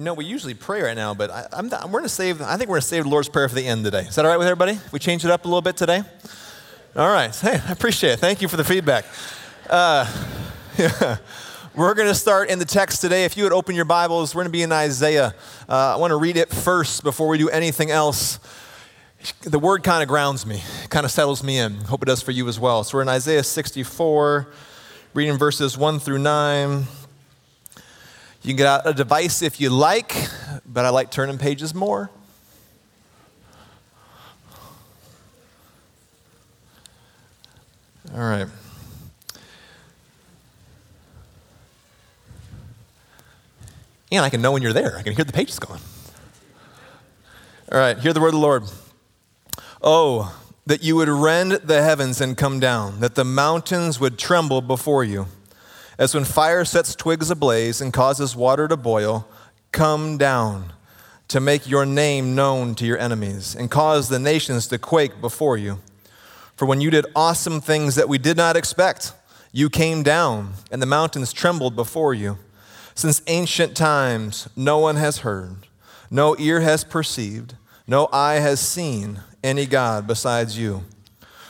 You know, we usually pray right now, but I, am we're going to save, I think we're going to save the Lord's Prayer for the end today. Is that all right with everybody? We change it up a little bit today? All right. Hey, I appreciate it. Thank you for the feedback. Uh, yeah. We're going to start in the text today. If you would open your Bibles, we're going to be in Isaiah. Uh, I want to read it first before we do anything else. The word kind of grounds me, kind of settles me in. Hope it does for you as well. So we're in Isaiah 64, reading verses 1 through 9. You can get out a device if you like, but I like turning pages more. All right. And I can know when you're there. I can hear the pages going. All right, hear the word of the Lord. Oh, that you would rend the heavens and come down, that the mountains would tremble before you. As when fire sets twigs ablaze and causes water to boil, come down to make your name known to your enemies and cause the nations to quake before you. For when you did awesome things that we did not expect, you came down and the mountains trembled before you. Since ancient times, no one has heard, no ear has perceived, no eye has seen any God besides you,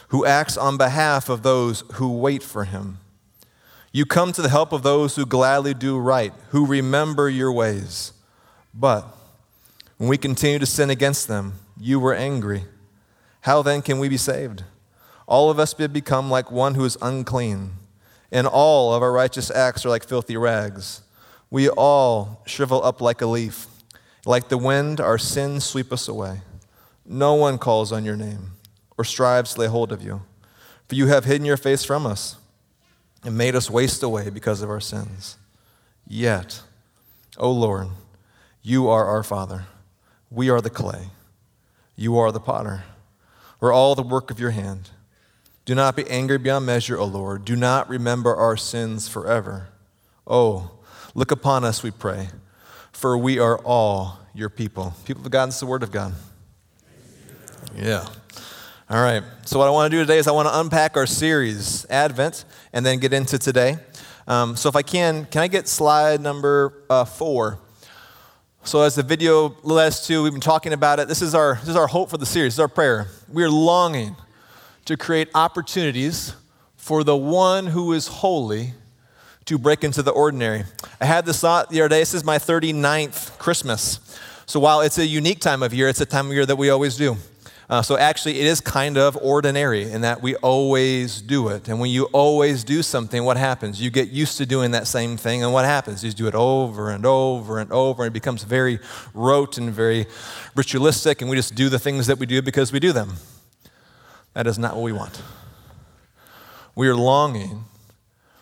who acts on behalf of those who wait for him. You come to the help of those who gladly do right, who remember your ways. But when we continue to sin against them, you were angry. How then can we be saved? All of us have become like one who is unclean, and all of our righteous acts are like filthy rags. We all shrivel up like a leaf. Like the wind, our sins sweep us away. No one calls on your name or strives to lay hold of you, for you have hidden your face from us and made us waste away because of our sins. Yet, O oh Lord, you are our Father. We are the clay. You are the potter. We're all the work of your hand. Do not be angry beyond measure, O Lord. Do not remember our sins forever. Oh, look upon us, we pray, for we are all your people. People of God, it's the word of God. Yeah. All right. So, what I want to do today is I want to unpack our series, Advent, and then get into today. Um, so, if I can, can I get slide number uh, four? So, as the video led to, we've been talking about it. This is our this is our hope for the series. This is our prayer. We are longing to create opportunities for the one who is holy to break into the ordinary. I had this thought the other day. This is my 39th Christmas. So while it's a unique time of year, it's a time of year that we always do. Uh, so actually, it is kind of ordinary in that we always do it. And when you always do something, what happens? You get used to doing that same thing, and what happens? You do it over and over and over, and it becomes very rote and very ritualistic, and we just do the things that we do because we do them. That is not what we want. We are longing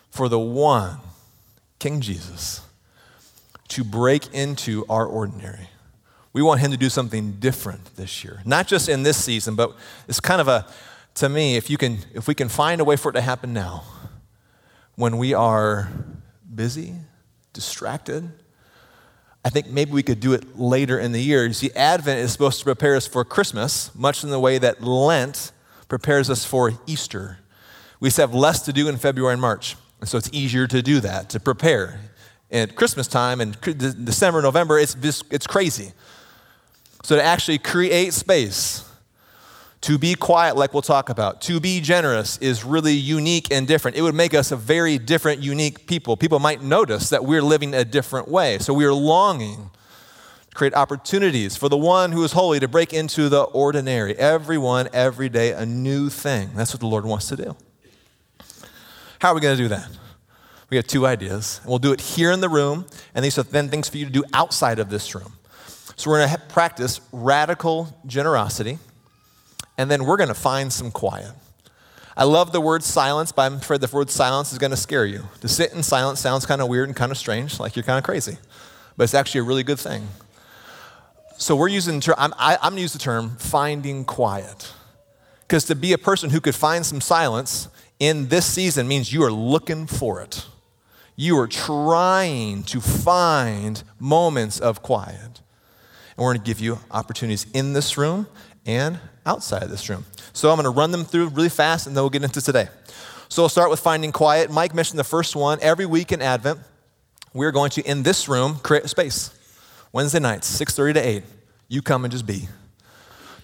for the one, King Jesus, to break into our ordinary we want him to do something different this year. Not just in this season, but it's kind of a, to me, if you can, if we can find a way for it to happen now, when we are busy, distracted, I think maybe we could do it later in the year. You see, Advent is supposed to prepare us for Christmas, much in the way that Lent prepares us for Easter. We have less to do in February and March, and so it's easier to do that, to prepare. At Christmas time and December, November, it's, it's crazy. So, to actually create space, to be quiet, like we'll talk about, to be generous is really unique and different. It would make us a very different, unique people. People might notice that we're living a different way. So, we are longing to create opportunities for the one who is holy to break into the ordinary. Everyone, every day, a new thing. That's what the Lord wants to do. How are we going to do that? We have two ideas. We'll do it here in the room, and these are then things for you to do outside of this room. So we're going to practice radical generosity, and then we're going to find some quiet. I love the word silence, but I'm afraid the word silence is going to scare you. To sit in silence sounds kind of weird and kind of strange, like you're kind of crazy, but it's actually a really good thing. So we're using, I'm, I, am going to use the term finding quiet. Because to be a person who could find some silence in this season means you are looking for it. You are trying to find moments of quiet. And we're going to give you opportunities in this room and outside of this room. So I'm going to run them through really fast and then we'll get into today. So we'll start with finding quiet. Mike mentioned the first one. Every week in Advent, we're going to, in this room, create a space. Wednesday nights, 6:30 to 8. You come and just be.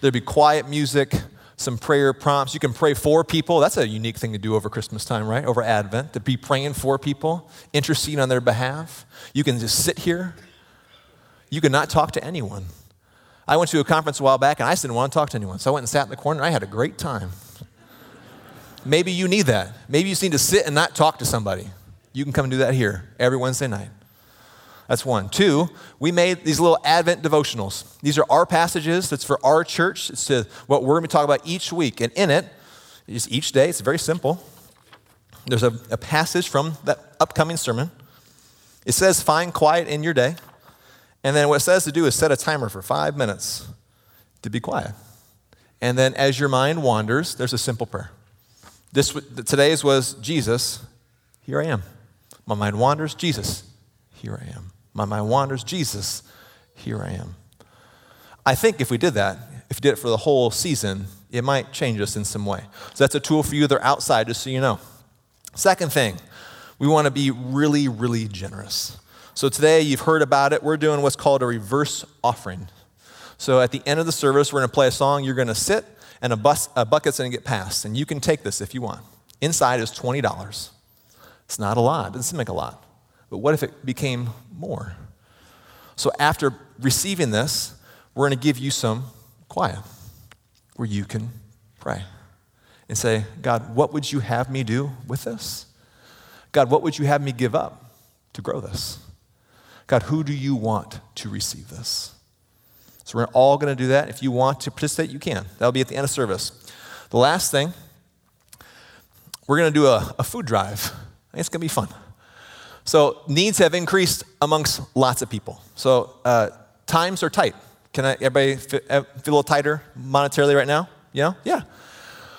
There'd be quiet music, some prayer prompts. You can pray for people. That's a unique thing to do over Christmas time, right? Over Advent, to be praying for people, intercede on their behalf. You can just sit here. You could not talk to anyone. I went to a conference a while back and I didn't want to talk to anyone. So I went and sat in the corner and I had a great time. Maybe you need that. Maybe you just need to sit and not talk to somebody. You can come and do that here every Wednesday night. That's one. Two, we made these little Advent devotionals. These are our passages. It's for our church. It's to what we're going to talk about each week. And in it, just each day, it's very simple. There's a, a passage from that upcoming sermon. It says, find quiet in your day. And then what it says to do is set a timer for five minutes to be quiet. And then as your mind wanders, there's a simple prayer. This, today's was Jesus, here I am. My mind wanders, Jesus, here I am. My mind wanders, Jesus, here I am. I think if we did that, if we did it for the whole season, it might change us in some way. So that's a tool for you that are outside, just so you know. Second thing, we want to be really, really generous. So today you've heard about it. We're doing what's called a reverse offering. So at the end of the service, we're going to play a song. You're going to sit, and a, bus, a bucket's going to get passed. And you can take this if you want. Inside is $20. It's not a lot, it doesn't seem like a lot. But what if it became more? So after receiving this, we're going to give you some quiet where you can pray and say, God, what would you have me do with this? God, what would you have me give up to grow this? God, who do you want to receive this? So we're all going to do that. If you want to participate, you can. That'll be at the end of service. The last thing, we're going to do a, a food drive. It's going to be fun. So needs have increased amongst lots of people. So uh, times are tight. Can I, everybody feel, uh, feel a little tighter monetarily right now? Yeah? Yeah.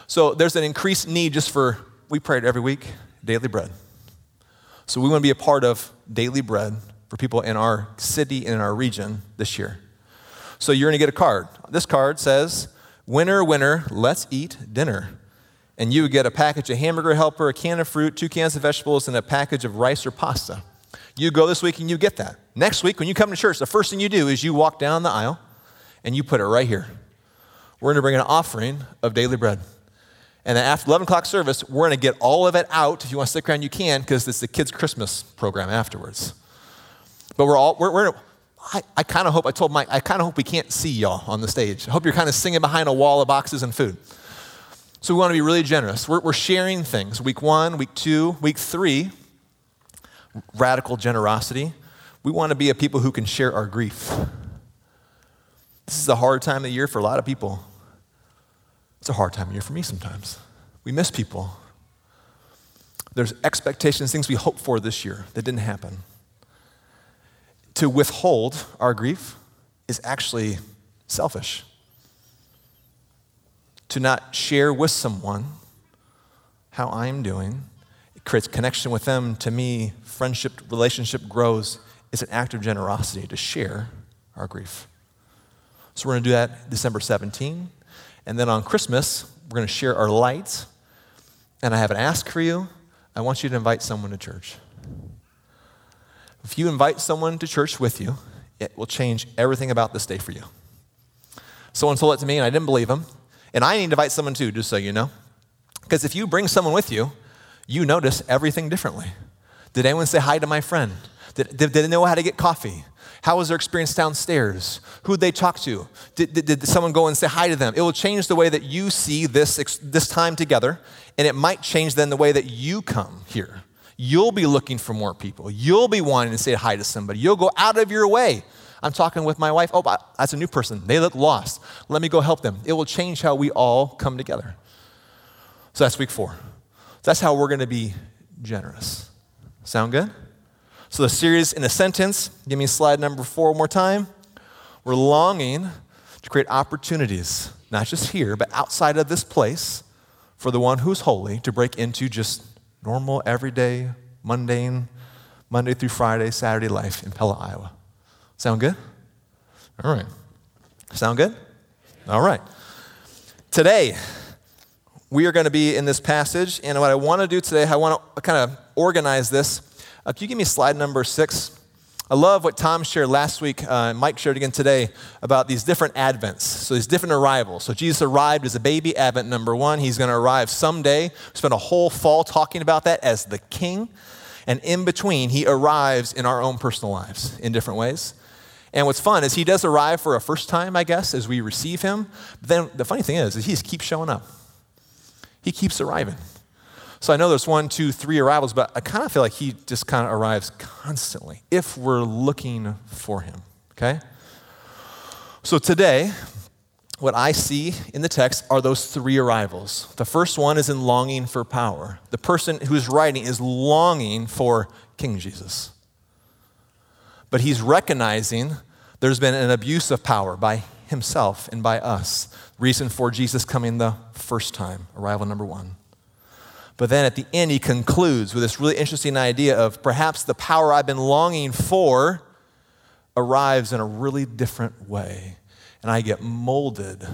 So there's an increased need just for, we prayed every week, daily bread. So we want to be a part of daily bread for people in our city and in our region this year. So you're going to get a card. This card says, Winner, winner, let's eat dinner and you get a package of hamburger helper, a can of fruit, two cans of vegetables, and a package of rice or pasta. You go this week and you get that. Next week, when you come to church, the first thing you do is you walk down the aisle and you put it right here. We're going to bring an offering of daily bread. And then after 11 o'clock service, we're going to get all of it out. If you want to stick around, you can, because it's the kids' Christmas program afterwards. But we're all, we're, we're I, I kind of hope, I told Mike, I kind of hope we can't see y'all on the stage. I hope you're kind of singing behind a wall of boxes and food. So we want to be really generous. We're, we're sharing things. Week one, week two, week three, radical generosity. We want to be a people who can share our grief. This is a hard time of year for a lot of people. It's a hard time of year for me sometimes. We miss people. There's expectations, things we hope for this year that didn't happen. To withhold our grief is actually selfish to not share with someone how I'm doing. It creates connection with them. To me, friendship, relationship grows. It's an act of generosity to share our grief. So we're going to do that December 17. And then on Christmas, we're going to share our lights. And I have an ask for you. I want you to invite someone to church. If you invite someone to church with you, it will change everything about this day for you. Someone told it to me, and I didn't believe him. And I need to invite someone too, just so you know. Because if you bring someone with you, you notice everything differently. Did anyone say hi to my friend? Did, did, did they know how to get coffee? How was their experience downstairs? Who did they talk to? Did, did, did, someone go and say hi to them? It will change the way that you see this, this time together, and it might change then the way that you come here. You'll be looking for more people. You'll be wanting to say hi to somebody. You'll go out of your way I'm talking with my wife. Oh, that's a new person. They look lost. Let me go help them. It will change how we all come together. So that's week four. That's how we're going to be generous. Sound good? So the series in a sentence, give me slide number four more time. We're longing to create opportunities, not just here, but outside of this place, for the one who's holy to break into just normal, everyday, mundane, Monday through Friday, Saturday life in Pella, Iowa. Sound good? All right. Sound good? All right. Today, we are going to be in this passage, and what I want to do today, I want to kind of organize this. Uh, can you give me slide number six? I love what Tom shared last week, uh, Mike shared again today, about these different advents. So, these different arrivals. So, Jesus arrived as a baby, advent number one. He's going to arrive someday. We spent a whole fall talking about that as the king. And in between, he arrives in our own personal lives in different ways. And what's fun is he does arrive for a first time, I guess, as we receive him. But then the funny thing is, is he just keeps showing up. He keeps arriving. So I know there's one, two, three arrivals, but I kind of feel like he just kind of arrives constantly if we're looking for him, okay? So today, what I see in the text are those three arrivals. The first one is in longing for power. The person who's writing is longing for King Jesus. But he's recognizing there's been an abuse of power by himself and by us. Reason for Jesus coming the first time, arrival number one. But then at the end, he concludes with this really interesting idea of perhaps the power I've been longing for arrives in a really different way, and I get molded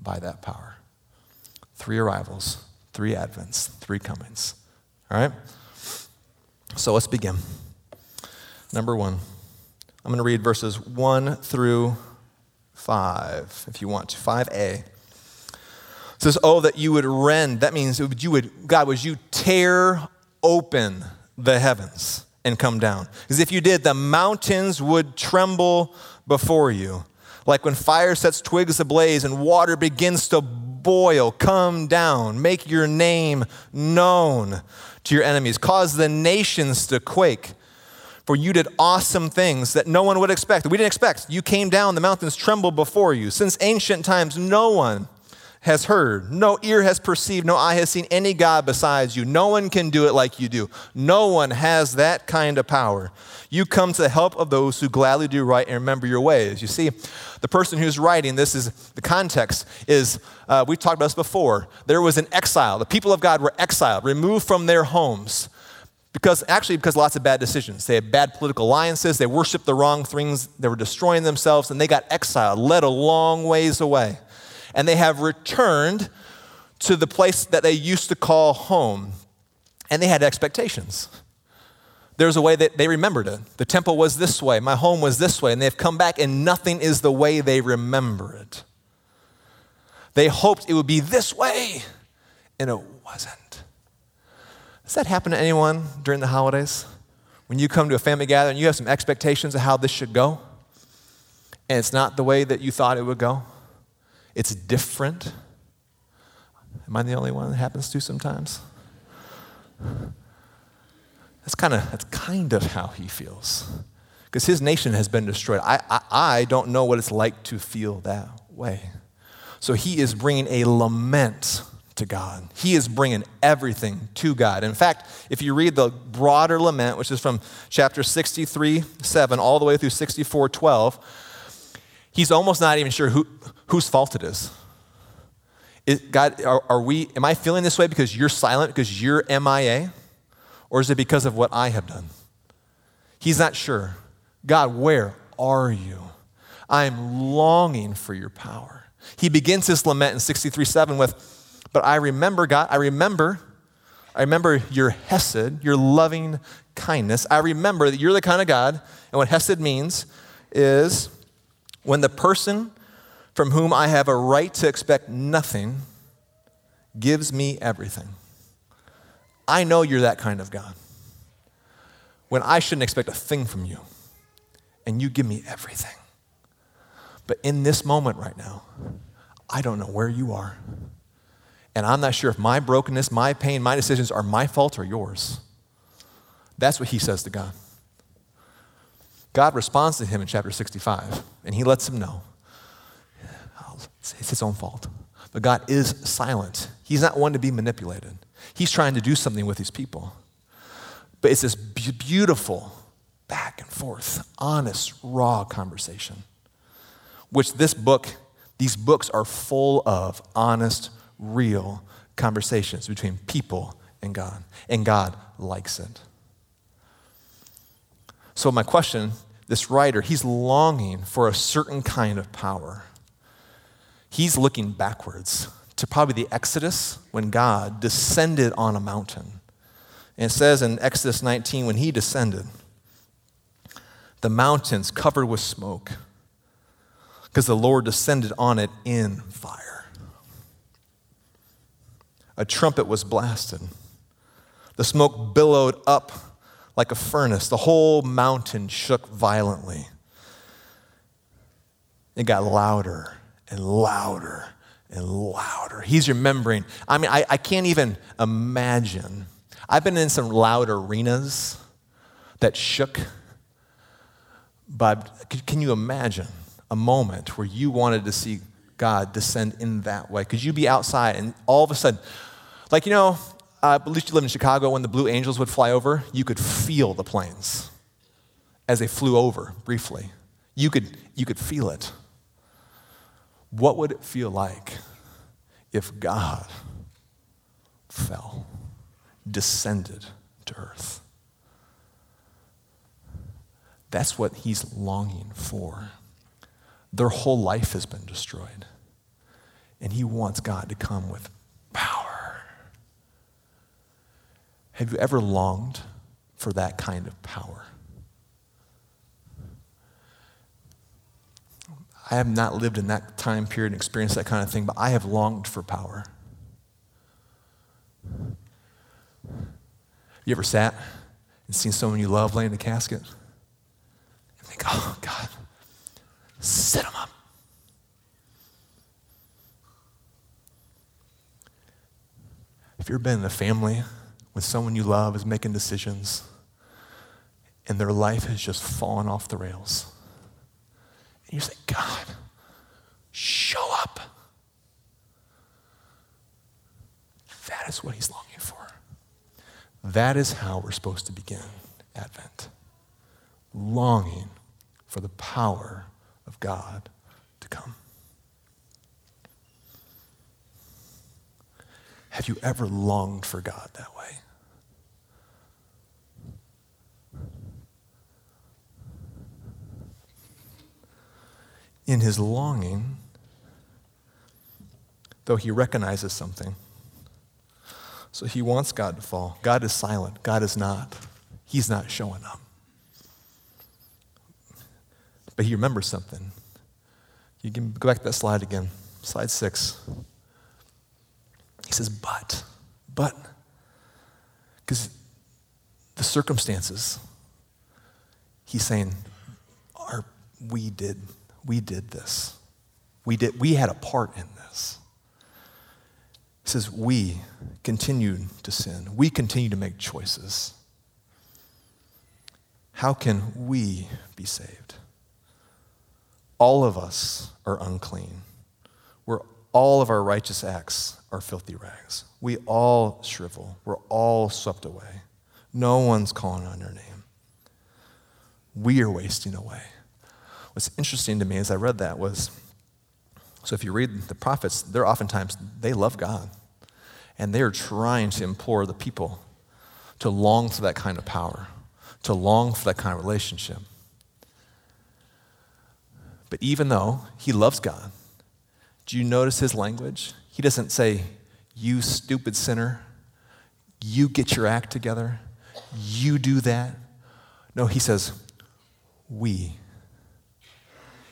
by that power. Three arrivals, three advents, three comings. All right? So let's begin. Number one, I'm going to read verses 1 through 5, if you want to. 5a. It says, Oh, that you would rend. That means you would, God, would you tear open the heavens and come down? Because if you did, the mountains would tremble before you. Like when fire sets twigs ablaze and water begins to boil, come down, make your name known to your enemies, cause the nations to quake. For you did awesome things that no one would expect. We didn't expect. You came down, the mountains trembled before you. Since ancient times, no one has heard, no ear has perceived, no eye has seen any God besides you. No one can do it like you do. No one has that kind of power. You come to the help of those who gladly do right and remember your ways. You see, the person who's writing this is the context is uh, we talked about this before. There was an exile. The people of God were exiled, removed from their homes. Because actually, because lots of bad decisions. They had bad political alliances, they worshiped the wrong things, they were destroying themselves, and they got exiled, led a long ways away and they have returned to the place that they used to call home. And they had expectations. There's a way that they remembered it. The temple was this way, my home was this way, and they've come back and nothing is the way they remember it. They hoped it would be this way, and it wasn't. Does that happen to anyone during the holidays? When you come to a family gathering, you have some expectations of how this should go, and it's not the way that you thought it would go? It's different. Am I the only one that happens to sometimes? That's kind of that's kind of how he feels. Because his nation has been destroyed. I, I, I don't know what it's like to feel that way. So he is bringing a lament to God. He is bringing everything to God. In fact, if you read the broader lament, which is from chapter 63, 7, all the way through 64, 12, he's almost not even sure who, whose fault it is. is God, are, are we, am I feeling this way because you're silent, because you're MIA? Or is it because of what I have done? He's not sure. God, where are you? I am longing for your power. He begins his lament in 63 7 with, But I remember, God, I remember, I remember your Hesed, your loving kindness. I remember that you're the kind of God, and what Hesed means is when the person from whom I have a right to expect nothing gives me everything. I know you're that kind of God. When I shouldn't expect a thing from you, and you give me everything. But in this moment right now, I don't know where you are. And I'm not sure if my brokenness, my pain, my decisions are my fault or yours. That's what he says to God. God responds to him in chapter 65, and he lets him know it's his own fault. But God is silent. He's not one to be manipulated. He's trying to do something with these people. But it's this beautiful back and forth, honest, raw conversation, which this book, these books are full of honest, real conversations between people and God. And God likes it. So, my question this writer, he's longing for a certain kind of power. He's looking backwards to probably the Exodus when God descended on a mountain. And it says in Exodus 19, when he descended, the mountains covered with smoke, because the Lord descended on it in fire. A trumpet was blasted. The smoke billowed up like a furnace. The whole mountain shook violently. It got louder and louder and louder. He's remembering. I mean, I, I can't even imagine. I've been in some loud arenas that shook, but can you imagine a moment where you wanted to see God descend in that way? Could you be outside and all of a sudden, like, you know, uh, at least you live in Chicago, when the Blue Angels would fly over, you could feel the planes as they flew over briefly. You could, you could feel it. What would it feel like if God fell, descended to earth? That's what he's longing for. Their whole life has been destroyed. And he wants God to come with power. Have you ever longed for that kind of power? I have not lived in that time period and experienced that kind of thing, but I have longed for power. You ever sat and seen someone you love laying in a casket? And think, oh, God, sit them up. If you've been in a family with someone you love is making decisions and their life has just fallen off the rails, and you say, God, show up. That is what he's longing for. That is how we're supposed to begin Advent. Longing for the power of God to come. Have you ever longed for God that way? In his longing, though he recognizes something. So he wants God to fall. God is silent. God is not. He's not showing up. But he remembers something. You can go back to that slide again, slide six. He says, but, but, because the circumstances, he's saying, are we did we did this. We, did, we had a part in this. He says, We continued to sin. We continue to make choices. How can we be saved? All of us are unclean. We're, all of our righteous acts are filthy rags. We all shrivel. We're all swept away. No one's calling on your name. We are wasting away. What's interesting to me as I read that was so if you read the prophets, they're oftentimes, they love God. And they're trying to implore the people to long for that kind of power, to long for that kind of relationship. But even though he loves God, do you notice his language? He doesn't say, You stupid sinner, you get your act together, you do that. No, he says, We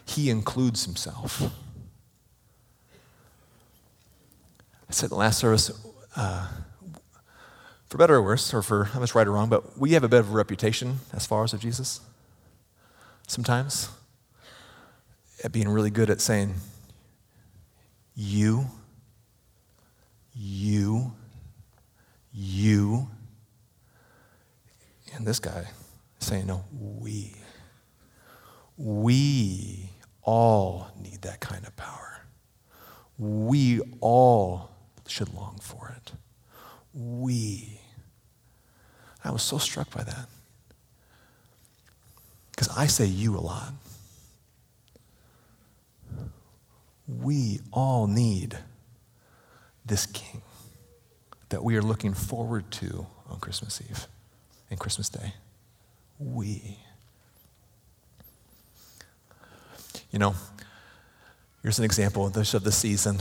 he includes himself. I said the last service, uh, for better or worse, or for I was right or wrong, but we have a bit of a reputation as far as of Jesus. Sometimes at being really good at saying, you, you, you, and this guy saying, no, we. We all need that kind of power. We all should long for it. We. I was so struck by that. Because I say you a lot. We all need this king that we are looking forward to on Christmas Eve and Christmas Day. We. You know, here's an example of the season.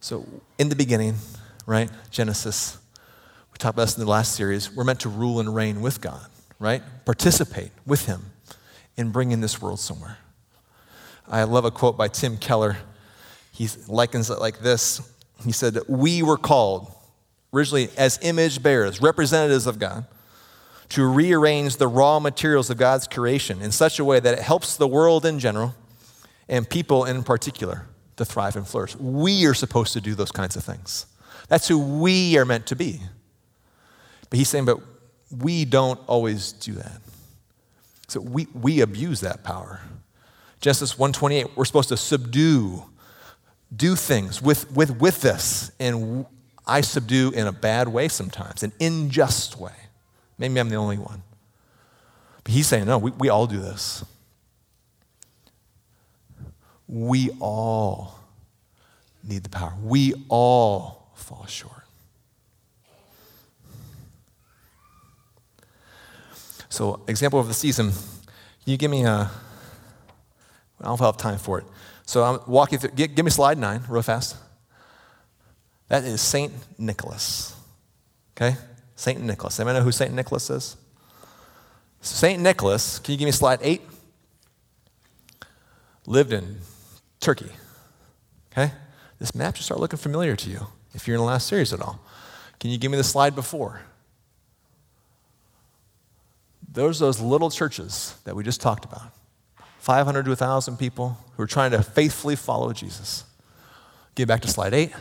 So, in the beginning, right, Genesis, we talked about this in the last series, we're meant to rule and reign with God, right? Participate with Him in bringing this world somewhere. I love a quote by Tim Keller. He likens it like this He said, We were called originally as image bearers, representatives of God, to rearrange the raw materials of God's creation in such a way that it helps the world in general and people in particular to thrive and flourish. We are supposed to do those kinds of things. That's who we are meant to be. But he's saying, but we don't always do that. So we, we abuse that power. Genesis 128, we're supposed to subdue, do things with, with, with this. And I subdue in a bad way sometimes, an unjust way. Maybe I'm the only one. But he's saying, no, we, we all do this. We all need the power. We all fall short. So, example of the season. Can you give me a? I don't have time for it. So I'm walking through. Give, give me slide nine, real fast. That is Saint Nicholas. Okay, Saint Nicholas. Anybody know who Saint Nicholas is? Saint Nicholas. Can you give me slide eight? Lived in Turkey. Okay? This map should start looking familiar to you if you're in the last series at all. Can you give me the slide before? Those those little churches that we just talked about. 500 to 1,000 people who are trying to faithfully follow Jesus. Get back to slide 8.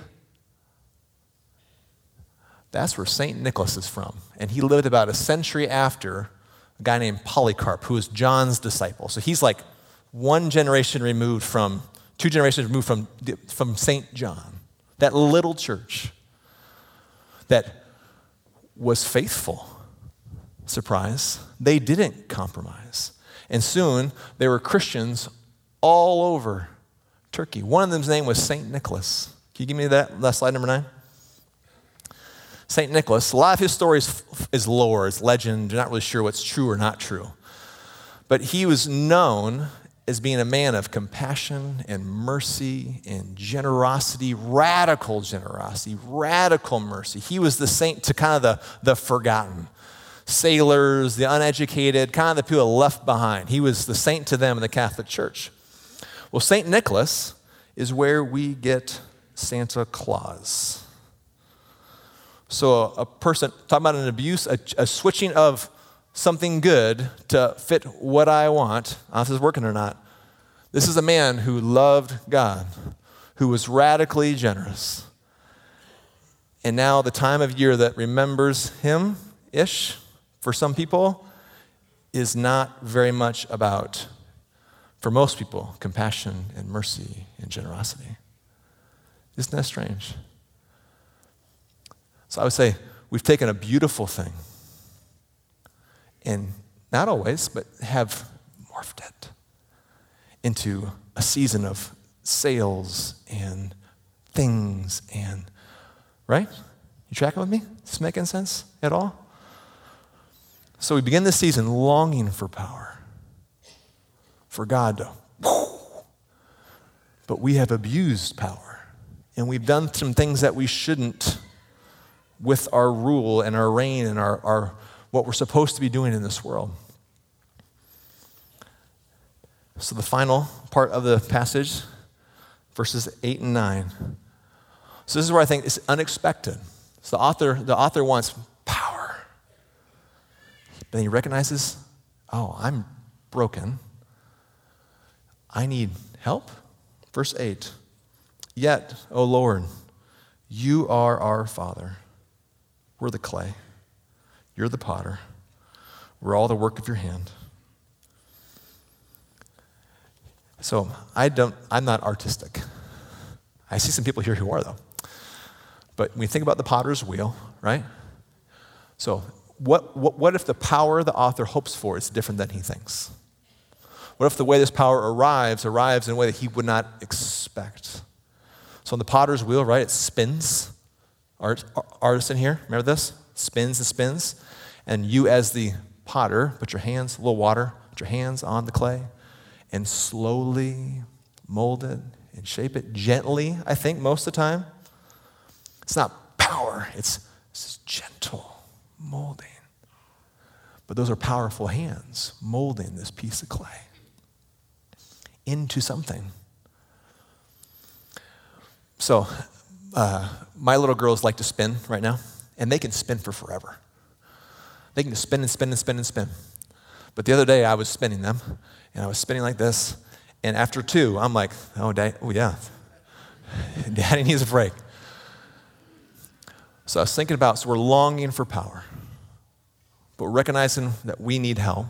That's where St. Nicholas is from. And he lived about a century after a guy named Polycarp, who was John's disciple. So he's like one generation removed from two generations removed from, from St. John, that little church that was faithful. Surprise, they didn't compromise. And soon there were Christians all over Turkey. One of them's name was St. Nicholas. Can you give me that, that slide number nine? St. Nicholas, a lot of his story is, is lore, is legend. You're not really sure what's true or not true. But he was known as being a man of compassion and mercy and generosity, radical generosity, radical mercy. He was the saint to kind of the, the forgotten sailors, the uneducated, kind of the people left behind. He was the saint to them in the Catholic Church. Well, St. Nicholas is where we get Santa Claus. So, a person, talking about an abuse, a, a switching of something good to fit what I want. I don't know if is working or not. This is a man who loved God, who was radically generous. And now, the time of year that remembers him ish for some people is not very much about, for most people, compassion and mercy and generosity. Isn't that strange? So I would say we've taken a beautiful thing and not always, but have morphed it into a season of sales and things and, right? You tracking with me? Is this making sense at all? So we begin this season longing for power, for God to, but we have abused power. And we've done some things that we shouldn't with our rule and our reign and our, our what we're supposed to be doing in this world. So, the final part of the passage, verses 8 and 9. So, this is where I think it's unexpected. So, the author, the author wants power. But then he recognizes, oh, I'm broken. I need help. Verse 8 Yet, O Lord, you are our Father. We're the clay. You're the potter. We're all the work of your hand. So I don't, I'm not artistic. I see some people here who are, though. But when you think about the potter's wheel, right? So, what, what, what if the power the author hopes for is different than he thinks? What if the way this power arrives arrives in a way that he would not expect? So, on the potter's wheel, right, it spins. Art, artist in here, remember this? Spins and spins. And you, as the potter, put your hands, a little water, put your hands on the clay and slowly mold it and shape it gently, I think, most of the time. It's not power, it's, it's gentle molding. But those are powerful hands molding this piece of clay into something. So, uh, my little girls like to spin right now, and they can spin for forever. They can just spin and spin and spin and spin. But the other day, I was spinning them, and I was spinning like this, and after two, I'm like, oh, dad, oh yeah, daddy needs a break. So I was thinking about, so we're longing for power, but recognizing that we need help.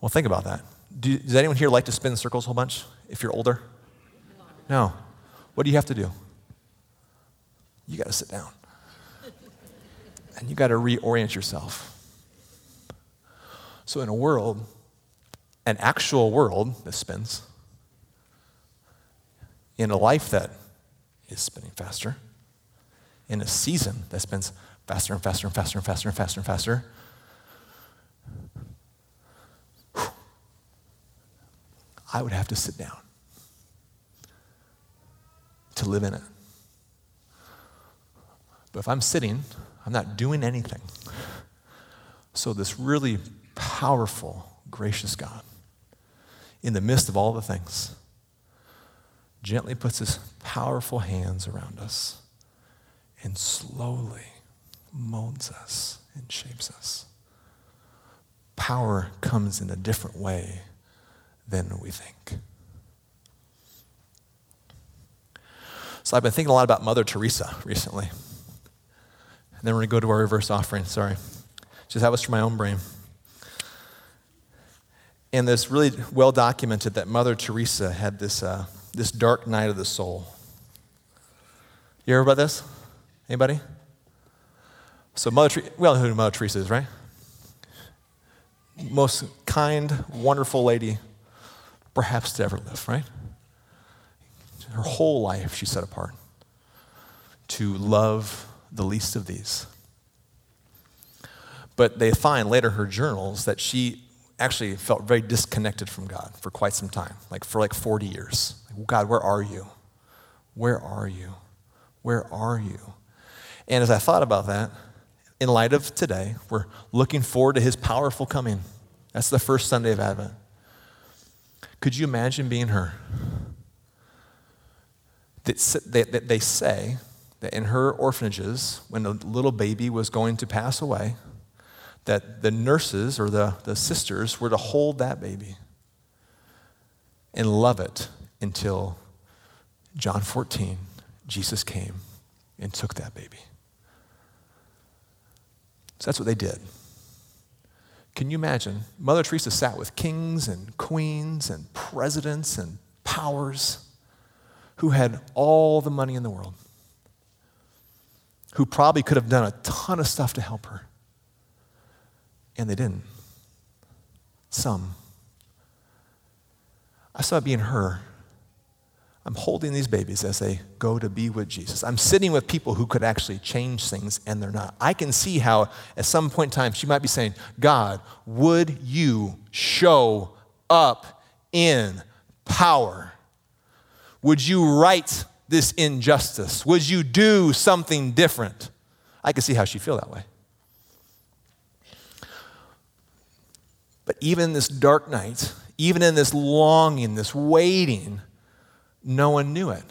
Well, think about that. Do, does anyone here like to spin circles a whole bunch if you're older? No. What do you have to do? You got to sit down. And you got to reorient yourself. So, in a world, an actual world that spins, in a life that is spinning faster, in a season that spins faster and faster and faster and faster and faster and faster, I would have to sit down to live in it. But if I'm sitting, I'm not doing anything. So, this really powerful, gracious God, in the midst of all the things, gently puts his powerful hands around us and slowly molds us and shapes us. Power comes in a different way than we think. So I've been thinking a lot about Mother Teresa recently. Then we're going to go to our reverse offering. Sorry. Just that was from my own brain. And this really well documented that Mother Teresa had this, uh, this dark night of the soul. You hear about this? Anybody? So Mother Teresa, well, who Mother Teresa is, right? Most kind, wonderful lady perhaps to ever live, right? Her whole life she set apart to love the least of these. But they find later her journals that she actually felt very disconnected from God for quite some time, like for like 40 years. Like, God, where are you? Where are you? Where are you? And as I thought about that, in light of today, we're looking forward to his powerful coming. That's the first Sunday of Advent. Could you imagine being her? That they say that in her orphanages, when a little baby was going to pass away, that the nurses or the, the sisters were to hold that baby and love it until John 14, Jesus came and took that baby. So that's what they did. Can you imagine? Mother Teresa sat with kings and queens and presidents and powers who had all the money in the world, who probably could have done a ton of stuff to help her. And they didn't. Some. I saw it being her. I'm holding these babies as they go to be with Jesus. I'm sitting with people who could actually change things and they're not. I can see how at some point in time she might be saying, God, would you show up in power? Would you right this injustice? Would you do something different? I can see how she feel that way. But even in this dark night, even in this longing, this waiting, no one knew it.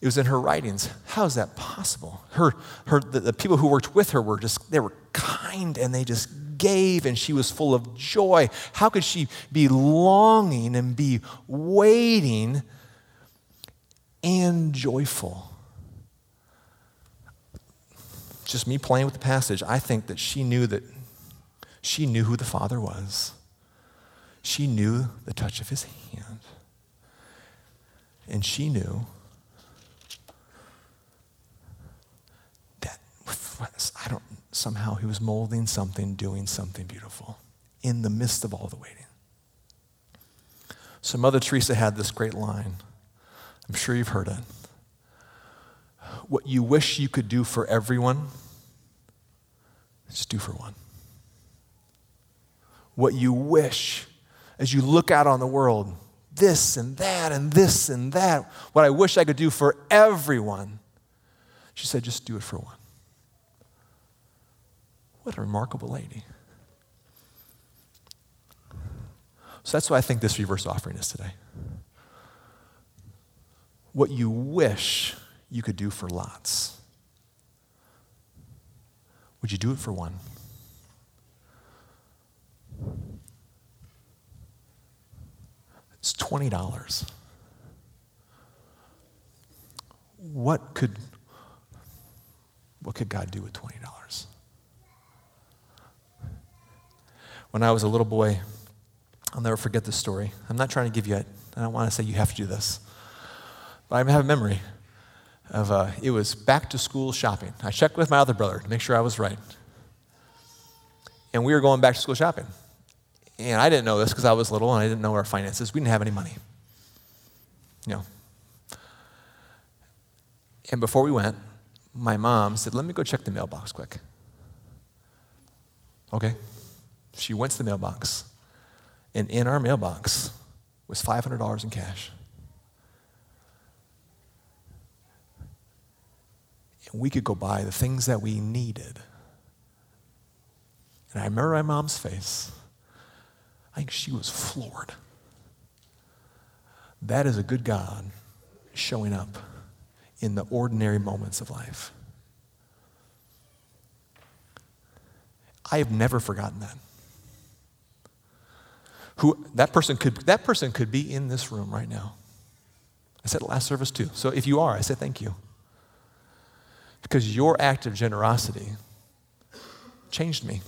It was in her writings. How is that possible? Her, her, the, the people who worked with her were just, they were kind and they just gave and she was full of joy. How could she be longing and be waiting and joyful? Just me playing with the passage, I think that she knew that she knew who the Father was. She knew the touch of his hand. And she knew that I don't somehow he was molding something, doing something beautiful in the midst of all the waiting. So Mother Teresa had this great line. I'm sure you've heard it. What you wish you could do for everyone, just do for one. What you wish as you look out on the world, this and that and this and that, what I wish I could do for everyone. She said, just do it for one. What a remarkable lady. So that's what I think this reverse offering is today. What you wish you could do for lots, would you do it for one? It's $20. What could, what could God do with $20? When I was a little boy, I'll never forget this story. I'm not trying to give you it. I don't want to say you have to do this. But I have a memory of uh, it was back to school shopping. I checked with my other brother to make sure I was right. And we were going back to school shopping. And I didn't know this because I was little and I didn't know our finances. We didn't have any money. You know. And before we went, my mom said, Let me go check the mailbox quick. Okay. She went to the mailbox. And in our mailbox was $500 in cash. And we could go buy the things that we needed. And I remember my mom's face. I think she was floored. That is a good God showing up in the ordinary moments of life. I have never forgotten that. Who that person could that person could be in this room right now. I said last service too. So if you are, I said thank you. Because your act of generosity changed me.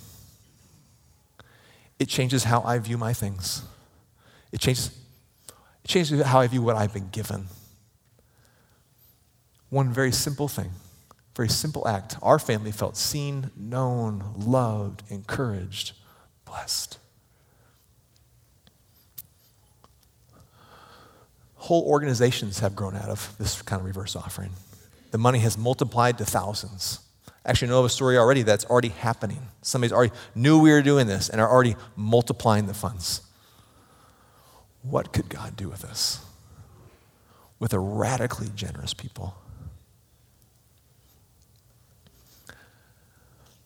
It changes how I view my things. It changes, it changes how I view what I've been given. One very simple thing, very simple act. Our family felt seen, known, loved, encouraged, blessed. Whole organizations have grown out of this kind of reverse offering. The money has multiplied to thousands. Actually, I know of a story already that's already happening. Somebody's already knew we were doing this and are already multiplying the funds. What could God do with us? With a radically generous people.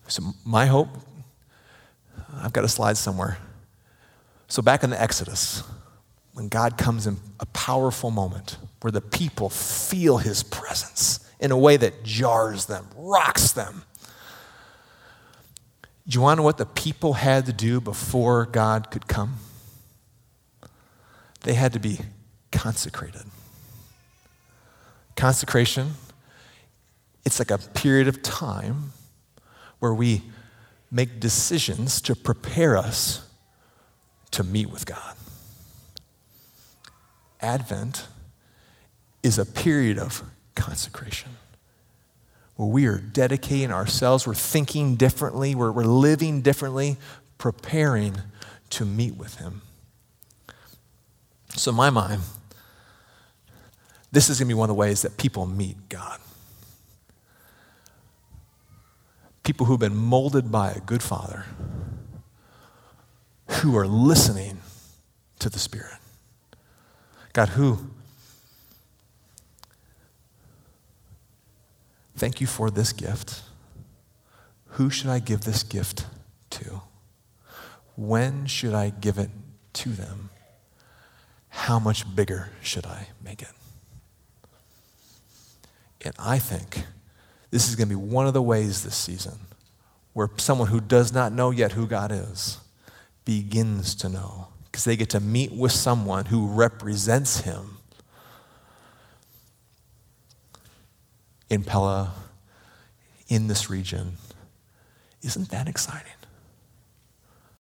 So, my hope, I've got a slide somewhere. So, back in the Exodus, when God comes in a powerful moment where the people feel his presence in a way that jars them, rocks them. Do you want to know what the people had to do before God could come? They had to be consecrated. Consecration, it's like a period of time where we make decisions to prepare us to meet with God. Advent is a period of consecration. Where we are dedicating ourselves, we're thinking differently, we're, we're living differently, preparing to meet with Him. So, in my mind, this is going to be one of the ways that people meet God. People who've been molded by a good Father, who are listening to the Spirit. God, who Thank you for this gift. Who should I give this gift to? When should I give it to them? How much bigger should I make it? And I think this is going to be one of the ways this season where someone who does not know yet who God is begins to know because they get to meet with someone who represents Him in Pella, in this region. Isn't that exciting?